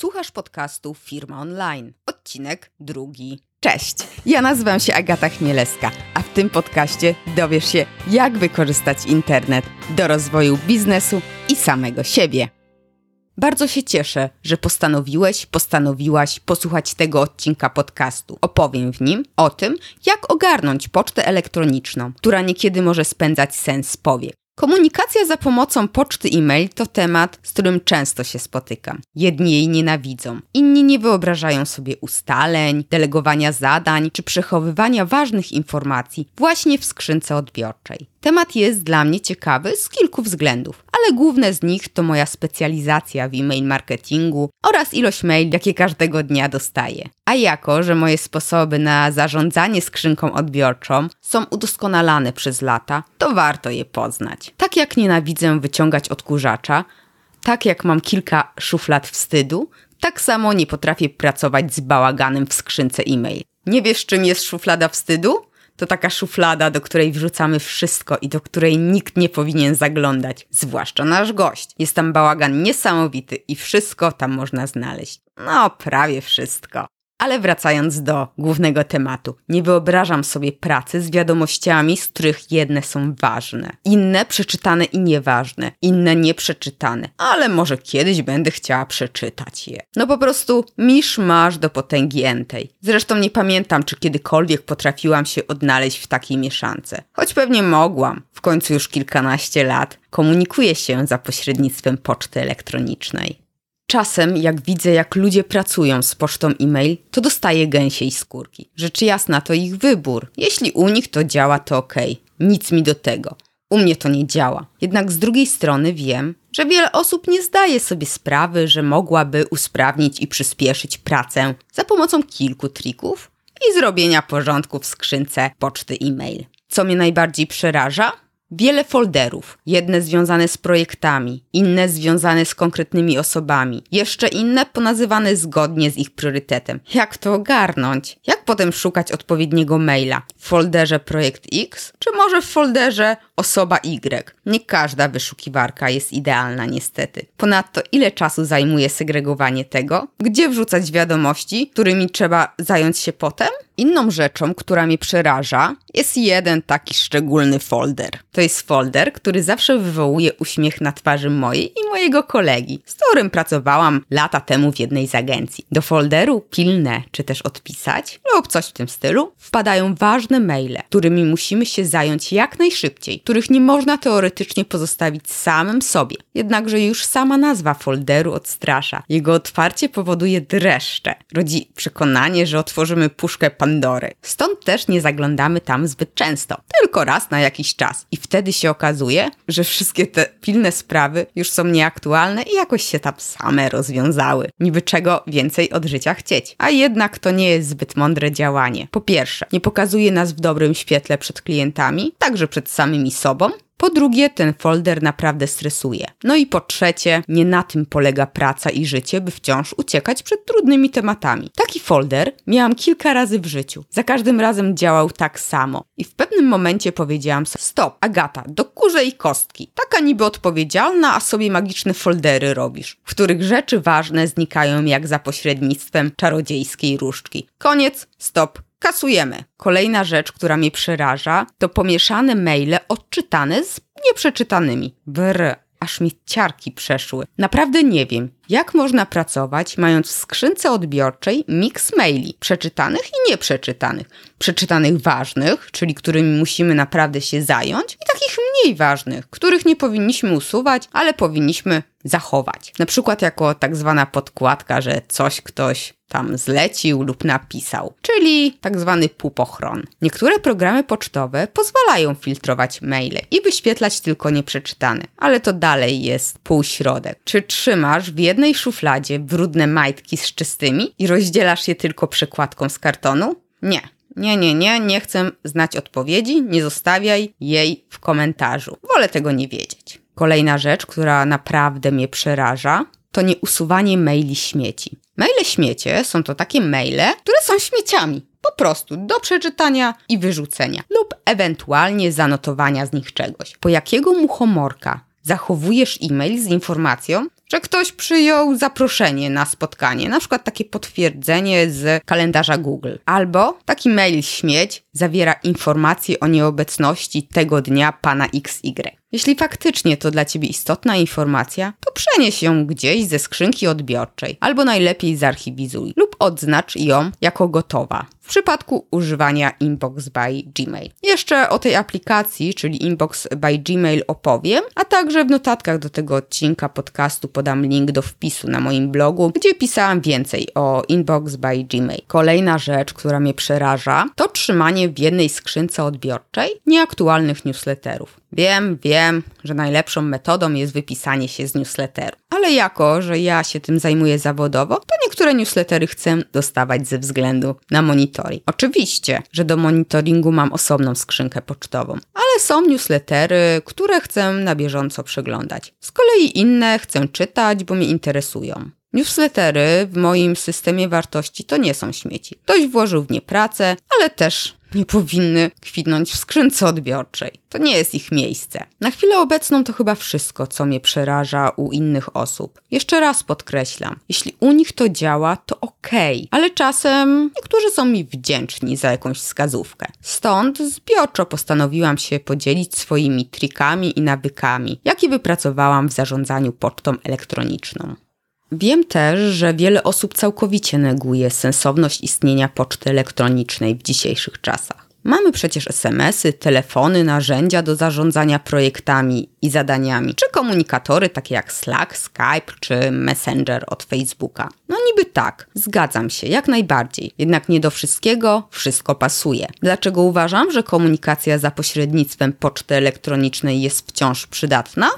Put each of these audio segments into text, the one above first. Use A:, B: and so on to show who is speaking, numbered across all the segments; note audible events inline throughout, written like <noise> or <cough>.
A: Słuchasz podcastu Firma Online. Odcinek drugi. Cześć, ja nazywam się Agata Chmielewska, a w tym podcaście dowiesz się, jak wykorzystać internet do rozwoju biznesu i samego siebie. Bardzo się cieszę, że postanowiłeś, postanowiłaś posłuchać tego odcinka podcastu. Opowiem w nim o tym, jak ogarnąć pocztę elektroniczną, która niekiedy może spędzać sens powiek. Komunikacja za pomocą poczty e-mail to temat, z którym często się spotykam. Jedni jej nienawidzą, inni nie wyobrażają sobie ustaleń, delegowania zadań czy przechowywania ważnych informacji właśnie w skrzynce odbiorczej. Temat jest dla mnie ciekawy z kilku względów, ale główne z nich to moja specjalizacja w e-mail marketingu oraz ilość mail, jakie każdego dnia dostaję. A jako, że moje sposoby na zarządzanie skrzynką odbiorczą są udoskonalane przez lata, to warto je poznać. Tak jak nienawidzę wyciągać odkurzacza, tak jak mam kilka szuflad wstydu, tak samo nie potrafię pracować z bałaganem w skrzynce e-mail. Nie wiesz, czym jest szuflada wstydu? To taka szuflada, do której wrzucamy wszystko i do której nikt nie powinien zaglądać, zwłaszcza nasz gość. Jest tam bałagan niesamowity i wszystko tam można znaleźć. No, prawie wszystko. Ale wracając do głównego tematu, nie wyobrażam sobie pracy z wiadomościami, z których jedne są ważne, inne przeczytane i nieważne, inne nieprzeczytane, ale może kiedyś będę chciała przeczytać je. No po prostu misz masz do potęgi entej. Zresztą nie pamiętam, czy kiedykolwiek potrafiłam się odnaleźć w takiej mieszance. Choć pewnie mogłam. W końcu już kilkanaście lat komunikuję się za pośrednictwem poczty elektronicznej. Czasem, jak widzę, jak ludzie pracują z pocztą e-mail, to dostaję gęsiej skórki. Rzecz jasna, to ich wybór. Jeśli u nich to działa, to. Okay. Nic mi do tego. U mnie to nie działa. Jednak z drugiej strony wiem, że wiele osób nie zdaje sobie sprawy, że mogłaby usprawnić i przyspieszyć pracę za pomocą kilku trików i zrobienia porządku w skrzynce poczty e-mail. Co mnie najbardziej przeraża? Wiele folderów, jedne związane z projektami, inne związane z konkretnymi osobami, jeszcze inne ponazywane zgodnie z ich priorytetem. Jak to ogarnąć? Jak potem szukać odpowiedniego maila? W folderze projekt X, czy może w folderze osoba Y? Nie każda wyszukiwarka jest idealna niestety. Ponadto ile czasu zajmuje segregowanie tego, gdzie wrzucać wiadomości, którymi trzeba zająć się potem? Inną rzeczą, która mnie przeraża, jest jeden taki szczególny folder. To jest folder, który zawsze wywołuje uśmiech na twarzy mojej i mojego kolegi, z którym pracowałam lata temu w jednej z agencji. Do folderu pilne, czy też odpisać, lub coś w tym stylu, wpadają ważne maile, którymi musimy się zająć jak najszybciej, których nie można teoretycznie pozostawić samym sobie. Jednakże już sama nazwa folderu odstrasza. Jego otwarcie powoduje dreszcze. Rodzi przekonanie, że otworzymy puszkę pan Pandory. Stąd też nie zaglądamy tam zbyt często, tylko raz na jakiś czas. I wtedy się okazuje, że wszystkie te pilne sprawy już są nieaktualne i jakoś się tam same rozwiązały. Niby czego więcej od życia chcieć. A jednak to nie jest zbyt mądre działanie. Po pierwsze, nie pokazuje nas w dobrym świetle przed klientami, także przed samymi sobą, po drugie, ten folder naprawdę stresuje. No i po trzecie, nie na tym polega praca i życie, by wciąż uciekać przed trudnymi tematami. Taki folder miałam kilka razy w życiu. Za każdym razem działał tak samo. I w pewnym momencie powiedziałam sobie, stop, Agata, do kurze i kostki. Taka niby odpowiedzialna, a sobie magiczne foldery robisz, w których rzeczy ważne znikają jak za pośrednictwem czarodziejskiej różdżki. Koniec, stop, kasujemy. Kolejna rzecz, która mnie przeraża, to pomieszane maile odczytane z nieprzeczytanymi. Brr, aż mi ciarki przeszły. Naprawdę nie wiem, jak można pracować, mając w skrzynce odbiorczej miks maili, przeczytanych i nieprzeczytanych. Przeczytanych ważnych, czyli którymi musimy naprawdę się zająć, i takich mniej ważnych, których nie powinniśmy usuwać, ale powinniśmy zachować. Na przykład jako tak zwana podkładka, że coś ktoś tam zlecił lub napisał, czyli tak zwany pupochron. Niektóre programy pocztowe pozwalają filtrować maile i wyświetlać tylko nieprzeczytane, ale to dalej jest półśrodek. Czy trzymasz w jednej szufladzie brudne majtki z czystymi i rozdzielasz je tylko przekładką z kartonu? Nie. Nie, nie, nie, nie chcę znać odpowiedzi, nie zostawiaj jej w komentarzu. Wolę tego nie wiedzieć. Kolejna rzecz, która naprawdę mnie przeraża, to nieusuwanie maili śmieci. Maile śmiecie są to takie maile, które są śmieciami. Po prostu do przeczytania i wyrzucenia, lub ewentualnie zanotowania z nich czegoś. Po jakiego muchomorka zachowujesz e-mail z informacją, że ktoś przyjął zaproszenie na spotkanie, na przykład takie potwierdzenie z kalendarza Google. Albo taki mail śmieć zawiera informacje o nieobecności tego dnia pana XY. Jeśli faktycznie to dla Ciebie istotna informacja, to przenieś ją gdzieś ze skrzynki odbiorczej, albo najlepiej zarchiwizuj lub odznacz ją jako gotowa przypadku używania Inbox by Gmail. Jeszcze o tej aplikacji, czyli Inbox by Gmail opowiem, a także w notatkach do tego odcinka podcastu podam link do wpisu na moim blogu, gdzie pisałam więcej o Inbox by Gmail. Kolejna rzecz, która mnie przeraża, to trzymanie w jednej skrzynce odbiorczej nieaktualnych newsletterów. Wiem, wiem, że najlepszą metodą jest wypisanie się z newsletteru. Ale jako, że ja się tym zajmuję zawodowo, to niektóre newslettery chcę dostawać ze względu na monitoring. Oczywiście, że do monitoringu mam osobną skrzynkę pocztową, ale są newslettery, które chcę na bieżąco przeglądać. Z kolei inne chcę czytać, bo mnie interesują. Newslettery w moim systemie wartości to nie są śmieci. Ktoś włożył w nie pracę, ale też nie powinny kwitnąć w skrzynce odbiorczej. To nie jest ich miejsce. Na chwilę obecną to chyba wszystko, co mnie przeraża u innych osób. Jeszcze raz podkreślam, jeśli u nich to działa, to okej, okay. ale czasem niektórzy są mi wdzięczni za jakąś wskazówkę. Stąd zbiorczo postanowiłam się podzielić swoimi trikami i nawykami, jakie wypracowałam w zarządzaniu pocztą elektroniczną. Wiem też, że wiele osób całkowicie neguje sensowność istnienia poczty elektronicznej w dzisiejszych czasach. Mamy przecież SMS-y, telefony, narzędzia do zarządzania projektami i zadaniami, czy komunikatory takie jak Slack, Skype czy Messenger od Facebooka. No niby tak, zgadzam się, jak najbardziej. Jednak nie do wszystkiego wszystko pasuje. Dlaczego uważam, że komunikacja za pośrednictwem poczty elektronicznej jest wciąż przydatna?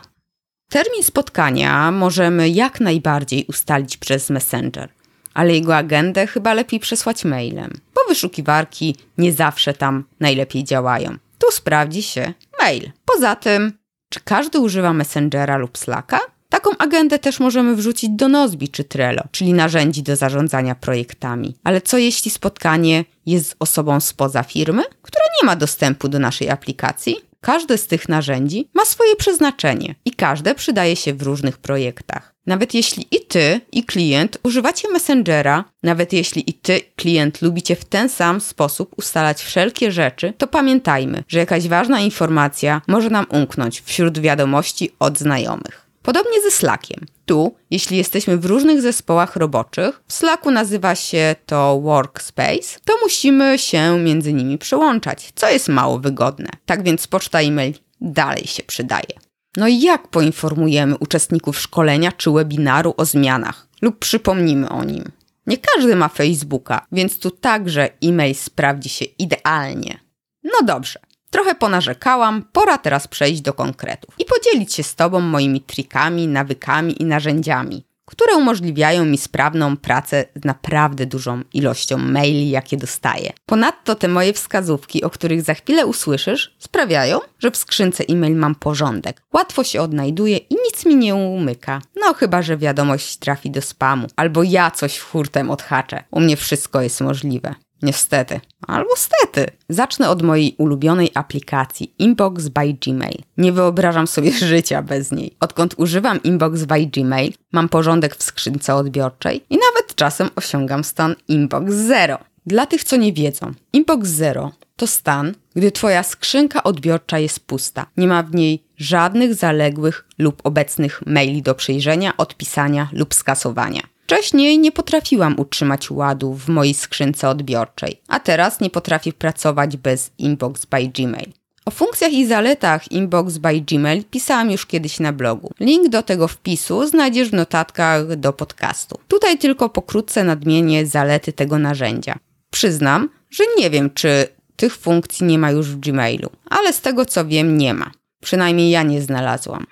A: Termin spotkania możemy jak najbardziej ustalić przez Messenger, ale jego agendę chyba lepiej przesłać mailem, bo wyszukiwarki nie zawsze tam najlepiej działają. Tu sprawdzi się mail. Poza tym, czy każdy używa Messengera lub Slacka? Taką agendę też możemy wrzucić do Nozbi czy Trello, czyli narzędzi do zarządzania projektami. Ale co jeśli spotkanie jest z osobą spoza firmy, która nie ma dostępu do naszej aplikacji? Każde z tych narzędzi ma swoje przeznaczenie i każde przydaje się w różnych projektach. Nawet jeśli i ty, i klient używacie Messengera, nawet jeśli i ty, klient, lubicie w ten sam sposób ustalać wszelkie rzeczy, to pamiętajmy, że jakaś ważna informacja może nam umknąć wśród wiadomości od znajomych. Podobnie ze Slackiem. Tu, jeśli jesteśmy w różnych zespołach roboczych, w Slacku nazywa się to workspace, to musimy się między nimi przełączać, co jest mało wygodne. Tak więc poczta e-mail dalej się przydaje. No i jak poinformujemy uczestników szkolenia czy webinaru o zmianach lub przypomnimy o nim? Nie każdy ma Facebooka, więc tu także e-mail sprawdzi się idealnie. No dobrze, Trochę ponarzekałam, pora teraz przejść do konkretów i podzielić się z Tobą moimi trikami, nawykami i narzędziami, które umożliwiają mi sprawną pracę z naprawdę dużą ilością maili, jakie dostaję. Ponadto te moje wskazówki, o których za chwilę usłyszysz, sprawiają, że w skrzynce e-mail mam porządek. Łatwo się odnajduje i nic mi nie umyka. No chyba, że wiadomość trafi do spamu, albo ja coś hurtem odhaczę. U mnie wszystko jest możliwe. Niestety. Albo stety. Zacznę od mojej ulubionej aplikacji Inbox by Gmail. Nie wyobrażam sobie <laughs> życia bez niej. Odkąd używam Inbox by Gmail, mam porządek w skrzynce odbiorczej i nawet czasem osiągam stan Inbox Zero. Dla tych, co nie wiedzą, Inbox Zero to stan, gdy Twoja skrzynka odbiorcza jest pusta. Nie ma w niej żadnych zaległych lub obecnych maili do przejrzenia, odpisania lub skasowania. Wcześniej nie potrafiłam utrzymać ładu w mojej skrzynce odbiorczej, a teraz nie potrafię pracować bez Inbox by Gmail. O funkcjach i zaletach Inbox by Gmail pisałam już kiedyś na blogu. Link do tego wpisu znajdziesz w notatkach do podcastu. Tutaj tylko pokrótce nadmienię zalety tego narzędzia. Przyznam, że nie wiem, czy tych funkcji nie ma już w Gmailu, ale z tego co wiem, nie ma. Przynajmniej ja nie znalazłam.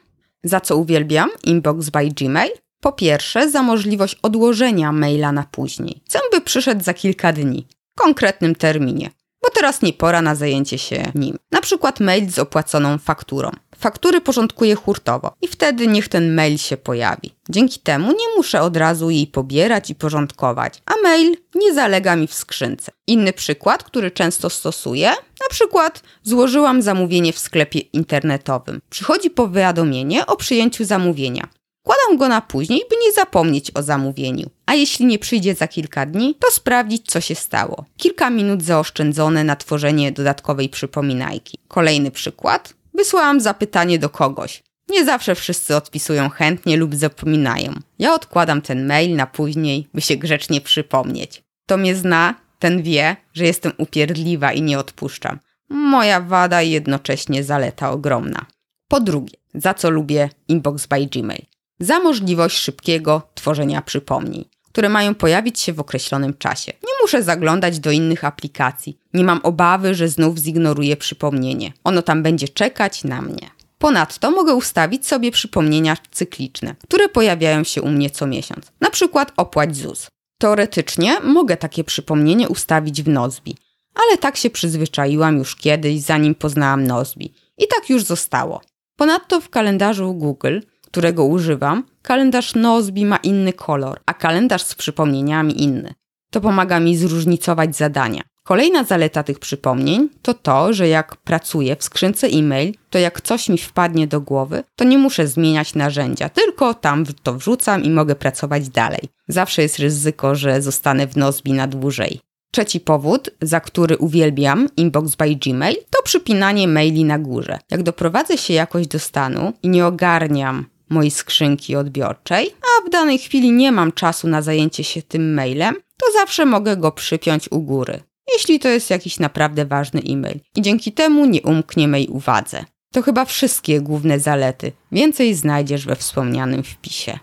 A: Za co uwielbiam Inbox by Gmail? Po pierwsze, za możliwość odłożenia maila na później. Chcę, by przyszedł za kilka dni, w konkretnym terminie, bo teraz nie pora na zajęcie się nim. Na przykład mail z opłaconą fakturą. Faktury porządkuję hurtowo i wtedy niech ten mail się pojawi. Dzięki temu nie muszę od razu jej pobierać i porządkować, a mail nie zalega mi w skrzynce. Inny przykład, który często stosuję, na przykład złożyłam zamówienie w sklepie internetowym. Przychodzi powiadomienie o przyjęciu zamówienia. Kładam go na później, by nie zapomnieć o zamówieniu. A jeśli nie przyjdzie za kilka dni, to sprawdzić, co się stało. Kilka minut zaoszczędzone na tworzenie dodatkowej przypominajki. Kolejny przykład. Wysłałam zapytanie do kogoś. Nie zawsze wszyscy odpisują chętnie lub zapominają. Ja odkładam ten mail na później, by się grzecznie przypomnieć. Kto mnie zna, ten wie, że jestem upierdliwa i nie odpuszczam. Moja wada i jednocześnie zaleta ogromna. Po drugie, za co lubię Inbox by Gmail? Za możliwość szybkiego tworzenia przypomnień, które mają pojawić się w określonym czasie. Nie muszę zaglądać do innych aplikacji. Nie mam obawy, że znów zignoruję przypomnienie. Ono tam będzie czekać na mnie. Ponadto mogę ustawić sobie przypomnienia cykliczne, które pojawiają się u mnie co miesiąc. Na przykład opłać ZUS. Teoretycznie mogę takie przypomnienie ustawić w Nozbi, ale tak się przyzwyczaiłam już kiedyś, zanim poznałam Nozbi. I tak już zostało. Ponadto w kalendarzu Google, którego używam, kalendarz Nozbi ma inny kolor, a kalendarz z przypomnieniami inny. To pomaga mi zróżnicować zadania. Kolejna zaleta tych przypomnień to to, że jak pracuję w skrzynce e-mail, to jak coś mi wpadnie do głowy, to nie muszę zmieniać narzędzia, tylko tam to wrzucam i mogę pracować dalej. Zawsze jest ryzyko, że zostanę w Nozbi na dłużej. Trzeci powód, za który uwielbiam Inbox by Gmail, to przypinanie maili na górze. Jak doprowadzę się jakoś do stanu i nie ogarniam mojej skrzynki odbiorczej, a w danej chwili nie mam czasu na zajęcie się tym mailem, to zawsze mogę go przypiąć u góry jeśli to jest jakiś naprawdę ważny e-mail i dzięki temu nie umknie mej uwadze. To chyba wszystkie główne zalety. Więcej znajdziesz we wspomnianym wpisie.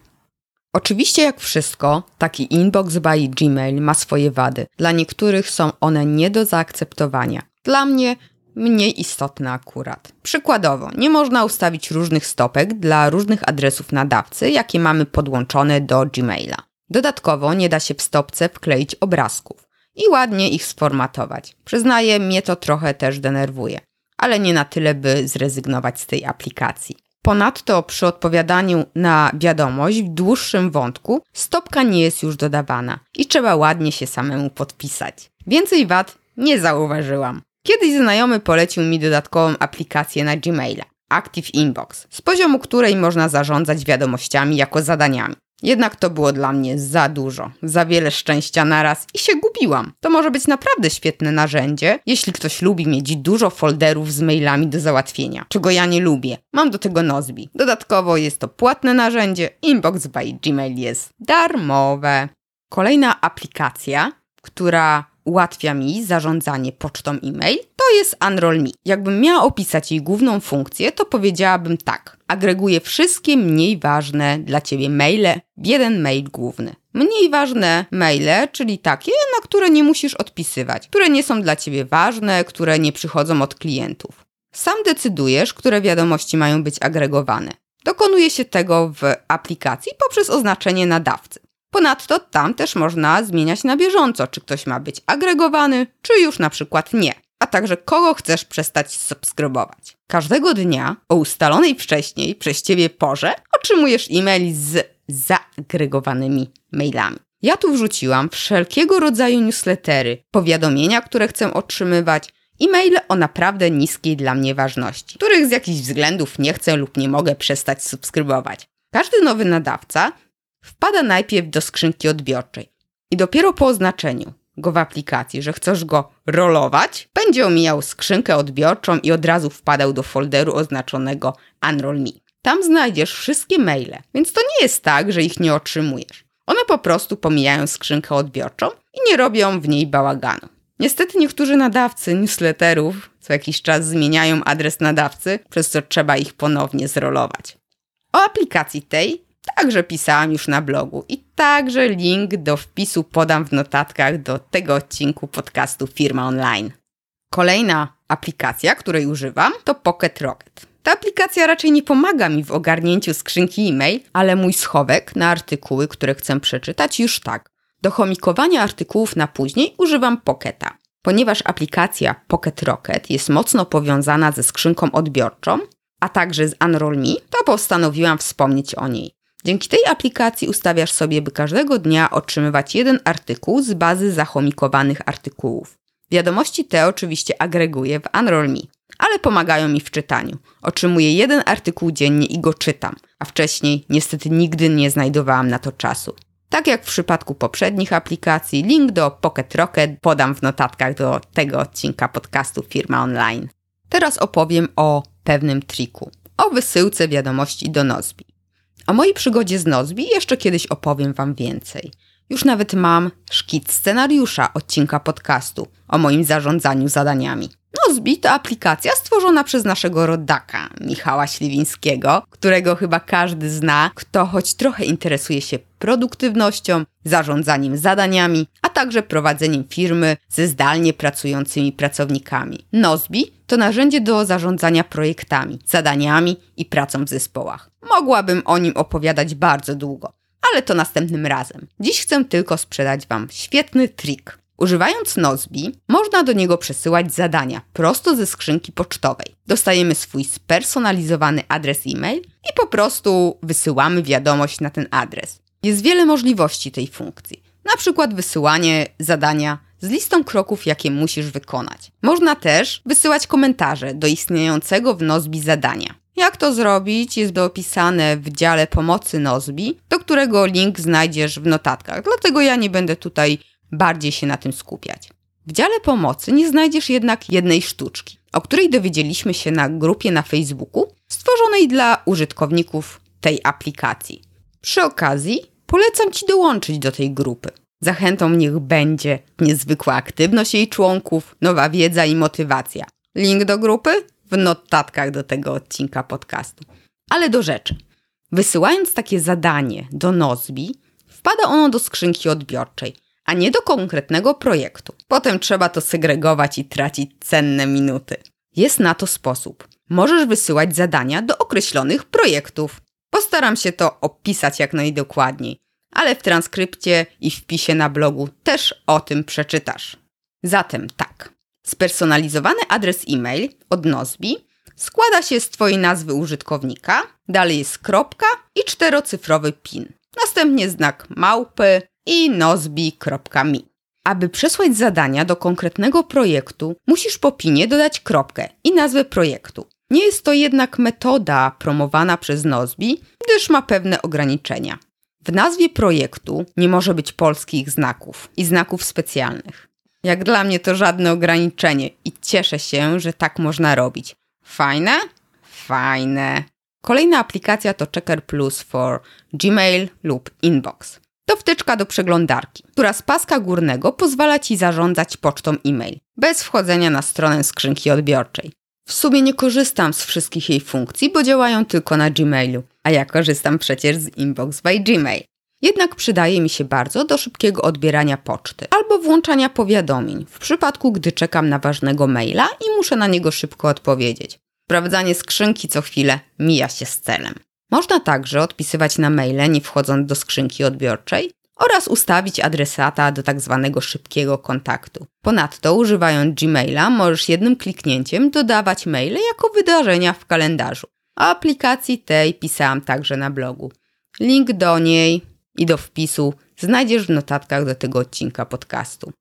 A: Oczywiście, jak wszystko, taki inbox by Gmail ma swoje wady. Dla niektórych są one nie do zaakceptowania. Dla mnie mniej istotne akurat. Przykładowo, nie można ustawić różnych stopek dla różnych adresów nadawcy, jakie mamy podłączone do Gmaila. Dodatkowo nie da się w stopce wkleić obrazków i ładnie ich sformatować. Przyznaję, mnie to trochę też denerwuje, ale nie na tyle, by zrezygnować z tej aplikacji. Ponadto przy odpowiadaniu na wiadomość w dłuższym wątku stopka nie jest już dodawana i trzeba ładnie się samemu podpisać. Więcej wad nie zauważyłam. Kiedyś znajomy polecił mi dodatkową aplikację na Gmaila. Active Inbox, z poziomu której można zarządzać wiadomościami jako zadaniami. Jednak to było dla mnie za dużo, za wiele szczęścia naraz i się gubiłam. To może być naprawdę świetne narzędzie, jeśli ktoś lubi mieć dużo folderów z mailami do załatwienia, czego ja nie lubię. Mam do tego Nozbi. Dodatkowo jest to płatne narzędzie, Inbox by Gmail jest darmowe. Kolejna aplikacja, która ułatwia mi zarządzanie pocztą e-mail, to jest Unroll Me. Jakbym miała opisać jej główną funkcję, to powiedziałabym tak. Agreguje wszystkie mniej ważne dla Ciebie maile w jeden mail główny. Mniej ważne maile, czyli takie, na które nie musisz odpisywać, które nie są dla Ciebie ważne, które nie przychodzą od klientów. Sam decydujesz, które wiadomości mają być agregowane. Dokonuje się tego w aplikacji poprzez oznaczenie nadawcy. Ponadto tam też można zmieniać na bieżąco, czy ktoś ma być agregowany, czy już na przykład nie, a także kogo chcesz przestać subskrybować. Każdego dnia o ustalonej wcześniej przez Ciebie porze otrzymujesz e-mail z zaagregowanymi mailami. Ja tu wrzuciłam wszelkiego rodzaju newslettery, powiadomienia, które chcę otrzymywać, e-maile o naprawdę niskiej dla mnie ważności, których z jakichś względów nie chcę lub nie mogę przestać subskrybować. Każdy nowy nadawca wpada najpierw do skrzynki odbiorczej i dopiero po oznaczeniu go w aplikacji, że chcesz go rolować, będzie omijał skrzynkę odbiorczą i od razu wpadał do folderu oznaczonego Unroll Me. Tam znajdziesz wszystkie maile, więc to nie jest tak, że ich nie otrzymujesz. One po prostu pomijają skrzynkę odbiorczą i nie robią w niej bałaganu. Niestety niektórzy nadawcy newsletterów co jakiś czas zmieniają adres nadawcy, przez co trzeba ich ponownie zrolować. O aplikacji tej Także pisałam już na blogu i także link do wpisu podam w notatkach do tego odcinku podcastu Firma Online. Kolejna aplikacja, której używam, to Pocket Rocket. Ta aplikacja raczej nie pomaga mi w ogarnięciu skrzynki e-mail, ale mój schowek na artykuły, które chcę przeczytać, już tak. Do chomikowania artykułów na później używam Pocketa. Ponieważ aplikacja Pocket Rocket jest mocno powiązana ze skrzynką odbiorczą, a także z Unroll Me, to postanowiłam wspomnieć o niej. Dzięki tej aplikacji ustawiasz sobie, by każdego dnia otrzymywać jeden artykuł z bazy zachomikowanych artykułów. Wiadomości te oczywiście agreguję w Unroll Me, ale pomagają mi w czytaniu. Otrzymuję jeden artykuł dziennie i go czytam. a wcześniej niestety nigdy nie znajdowałam na to czasu. Tak jak w przypadku poprzednich aplikacji, link do Pocket Rocket podam w notatkach do tego odcinka podcastu Firma Online. Teraz opowiem o pewnym triku, o wysyłce wiadomości do Nozbi. O mojej przygodzie z Nozbi jeszcze kiedyś opowiem Wam więcej. Już nawet mam szkic scenariusza odcinka podcastu o moim zarządzaniu zadaniami. Nozbi to aplikacja stworzona przez naszego rodaka, Michała Śliwińskiego, którego chyba każdy zna, kto choć trochę interesuje się produktywnością, zarządzaniem zadaniami, a także prowadzeniem firmy ze zdalnie pracującymi pracownikami. Nozbi to narzędzie do zarządzania projektami, zadaniami i pracą w zespołach. Mogłabym o nim opowiadać bardzo długo, ale to następnym razem. Dziś chcę tylko sprzedać Wam świetny trik. Używając Nozbi, można do niego przesyłać zadania prosto ze skrzynki pocztowej. Dostajemy swój spersonalizowany adres e-mail i po prostu wysyłamy wiadomość na ten adres. Jest wiele możliwości tej funkcji. Na przykład wysyłanie zadania z listą kroków, jakie musisz wykonać. Można też wysyłać komentarze do istniejącego w Nozbi zadania. Jak to zrobić jest opisane w dziale pomocy Nozbi, do którego link znajdziesz w notatkach, dlatego ja nie będę tutaj bardziej się na tym skupiać. W dziale pomocy nie znajdziesz jednak jednej sztuczki, o której dowiedzieliśmy się na grupie na Facebooku, stworzonej dla użytkowników tej aplikacji. Przy okazji polecam Ci dołączyć do tej grupy. Zachętą niech będzie niezwykła aktywność jej członków, nowa wiedza i motywacja. Link do grupy w notatkach do tego odcinka podcastu. Ale do rzeczy. Wysyłając takie zadanie do Nozbi, wpada ono do skrzynki odbiorczej – a nie do konkretnego projektu. Potem trzeba to segregować i tracić cenne minuty. Jest na to sposób. Możesz wysyłać zadania do określonych projektów. Postaram się to opisać jak najdokładniej, ale w transkrypcie i wpisie na blogu też o tym przeczytasz. Zatem tak. Spersonalizowany adres e-mail od Nozbi składa się z Twojej nazwy użytkownika, dalej jest kropka i czterocyfrowy PIN. Następnie znak małpy, i nozbi.me. Aby przesłać zadania do konkretnego projektu, musisz po pinie dodać kropkę i nazwę projektu. Nie jest to jednak metoda promowana przez Nozbi, gdyż ma pewne ograniczenia. W nazwie projektu nie może być polskich znaków i znaków specjalnych. Jak dla mnie to żadne ograniczenie i cieszę się, że tak można robić. Fajne? Fajne. Kolejna aplikacja to Checker Plus for Gmail lub Inbox. To wtyczka do przeglądarki, która z paska górnego pozwala Ci zarządzać pocztą e-mail, bez wchodzenia na stronę skrzynki odbiorczej. W sumie nie korzystam z wszystkich jej funkcji, bo działają tylko na Gmailu, a ja korzystam przecież z Inbox by Gmail. Jednak przydaje mi się bardzo do szybkiego odbierania poczty albo włączania powiadomień, w przypadku gdy czekam na ważnego maila i muszę na niego szybko odpowiedzieć. Sprawdzanie skrzynki co chwilę mija się z celem. Można także odpisywać na maile, nie wchodząc do skrzynki odbiorczej oraz ustawić adresata do tak zwanego szybkiego kontaktu. Ponadto, używając Gmaila, możesz jednym kliknięciem dodawać maile jako wydarzenia w kalendarzu. O aplikacji tej pisałam także na blogu. Link do niej i do wpisu znajdziesz w notatkach do tego odcinka podcastu.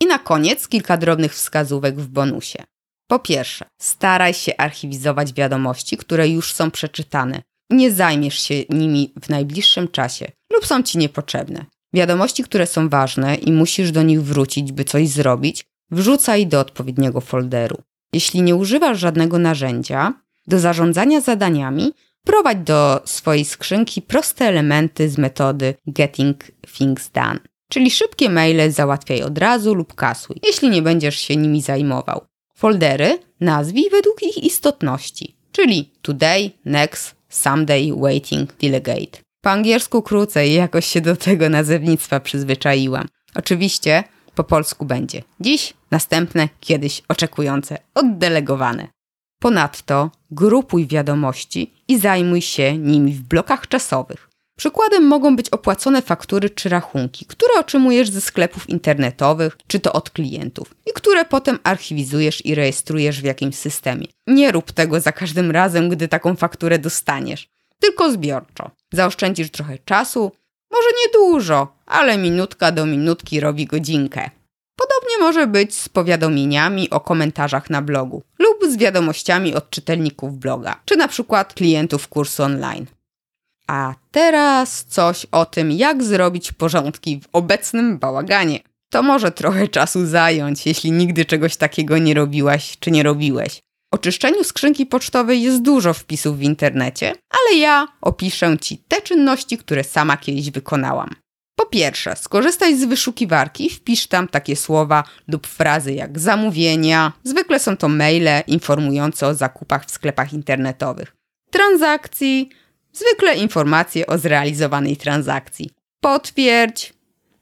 A: I na koniec kilka drobnych wskazówek w bonusie. Po pierwsze, staraj się archiwizować wiadomości, które już są przeczytane nie zajmiesz się nimi w najbliższym czasie lub są ci niepotrzebne. Wiadomości, które są ważne i musisz do nich wrócić, by coś zrobić, wrzucaj do odpowiedniego folderu. Jeśli nie używasz żadnego narzędzia do zarządzania zadaniami, prowadź do swojej skrzynki proste elementy z metody Getting Things Done. Czyli szybkie maile załatwiaj od razu lub kasuj, jeśli nie będziesz się nimi zajmował. Foldery nazwij według ich istotności, czyli Today, Next, Someday Waiting Delegate. Po angielsku krócej, jakoś się do tego nazewnictwa przyzwyczaiłam. Oczywiście po polsku będzie dziś, następne, kiedyś oczekujące, oddelegowane. Ponadto grupuj wiadomości i zajmuj się nimi w blokach czasowych. Przykładem mogą być opłacone faktury czy rachunki, które otrzymujesz ze sklepów internetowych czy to od klientów i które potem archiwizujesz i rejestrujesz w jakimś systemie. Nie rób tego za każdym razem, gdy taką fakturę dostaniesz, tylko zbiorczo. Zaoszczędzisz trochę czasu, może nie dużo, ale minutka do minutki robi godzinkę. Podobnie może być z powiadomieniami o komentarzach na blogu lub z wiadomościami od czytelników bloga, czy na przykład klientów kursu online. A teraz coś o tym, jak zrobić porządki w obecnym bałaganie. To może trochę czasu zająć, jeśli nigdy czegoś takiego nie robiłaś czy nie robiłeś. O czyszczeniu skrzynki pocztowej jest dużo wpisów w internecie, ale ja opiszę Ci te czynności, które sama kiedyś wykonałam. Po pierwsze, skorzystaj z wyszukiwarki i wpisz tam takie słowa lub frazy jak zamówienia. Zwykle są to maile informujące o zakupach w sklepach internetowych. Transakcji, zwykle informacje o zrealizowanej transakcji. Potwierdź,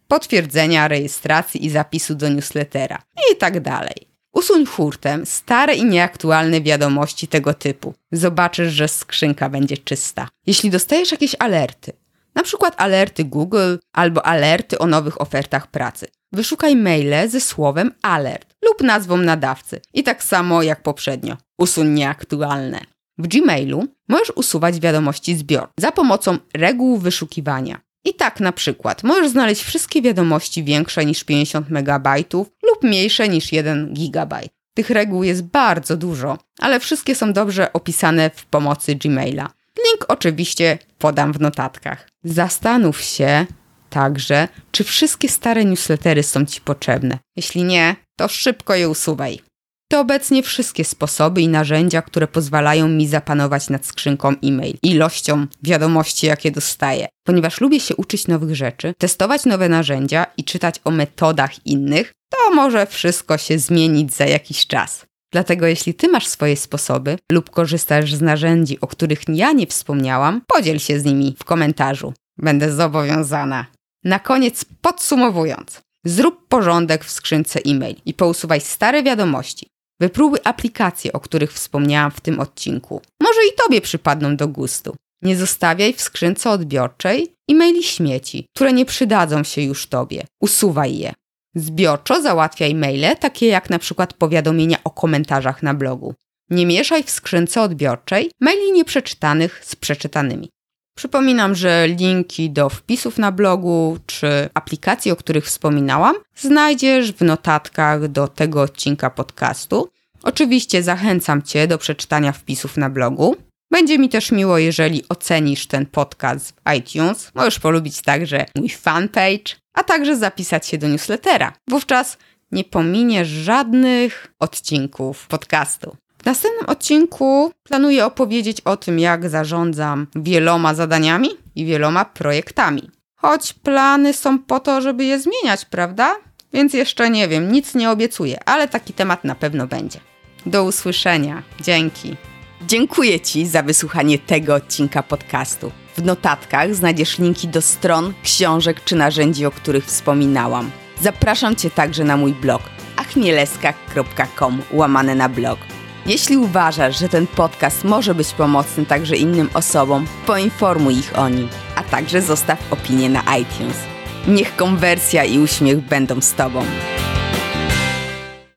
A: potwierdzenia rejestracji i zapisu do newslettera i tak dalej. Usuń hurtem stare i nieaktualne wiadomości tego typu. Zobaczysz, że skrzynka będzie czysta. Jeśli dostajesz jakieś alerty, na przykład alerty Google albo alerty o nowych ofertach pracy, wyszukaj maile ze słowem alert lub nazwą nadawcy i tak samo jak poprzednio. Usuń nieaktualne. W Gmailu możesz usuwać wiadomości zbior za pomocą reguł wyszukiwania. I tak na przykład możesz znaleźć wszystkie wiadomości większe niż 50 MB lub mniejsze niż 1 GB. Tych reguł jest bardzo dużo, ale wszystkie są dobrze opisane w pomocy Gmaila. Link oczywiście podam w notatkach. Zastanów się także, czy wszystkie stare newslettery są Ci potrzebne. Jeśli nie, to szybko je usuwaj. To obecnie wszystkie sposoby i narzędzia, które pozwalają mi zapanować nad skrzynką e-mail, ilością wiadomości, jakie dostaję. Ponieważ lubię się uczyć nowych rzeczy, testować nowe narzędzia i czytać o metodach innych, to może wszystko się zmienić za jakiś czas. Dlatego jeśli ty masz swoje sposoby lub korzystasz z narzędzi, o których ja nie wspomniałam, podziel się z nimi w komentarzu. Będę zobowiązana. Na koniec podsumowując, zrób porządek w skrzynce e-mail i pousuwaj stare wiadomości. Wypróbuj aplikacje, o których wspomniałam w tym odcinku. Może i tobie przypadną do gustu. Nie zostawiaj w skrzynce odbiorczej e-maili śmieci, które nie przydadzą się już tobie. Usuwaj je. Zbiorczo załatwiaj maile, takie jak na przykład powiadomienia o komentarzach na blogu. Nie mieszaj w skrzynce odbiorczej maili nieprzeczytanych z przeczytanymi. Przypominam, że linki do wpisów na blogu czy aplikacji, o których wspominałam, znajdziesz w notatkach do tego odcinka podcastu. Oczywiście zachęcam Cię do przeczytania wpisów na blogu. Będzie mi też miło, jeżeli ocenisz ten podcast w iTunes. Możesz polubić także mój fanpage, a także zapisać się do newslettera. Wówczas nie pominiesz żadnych odcinków podcastu. W następnym odcinku planuję opowiedzieć o tym, jak zarządzam wieloma zadaniami i wieloma projektami. Choć plany są po to, żeby je zmieniać, prawda? Więc jeszcze nie wiem, nic nie obiecuję, ale taki temat na pewno będzie. Do usłyszenia. Dzięki. Dziękuję Ci za wysłuchanie tego odcinka podcastu. W notatkach znajdziesz linki do stron, książek czy narzędzi, o których wspominałam. Zapraszam Cię także na mój blog achmieleska.com łamane na blog. Jeśli uważasz, że ten podcast może być pomocny także innym osobom, poinformuj ich o nim, a także zostaw opinię na iTunes. Niech konwersja i uśmiech będą z Tobą.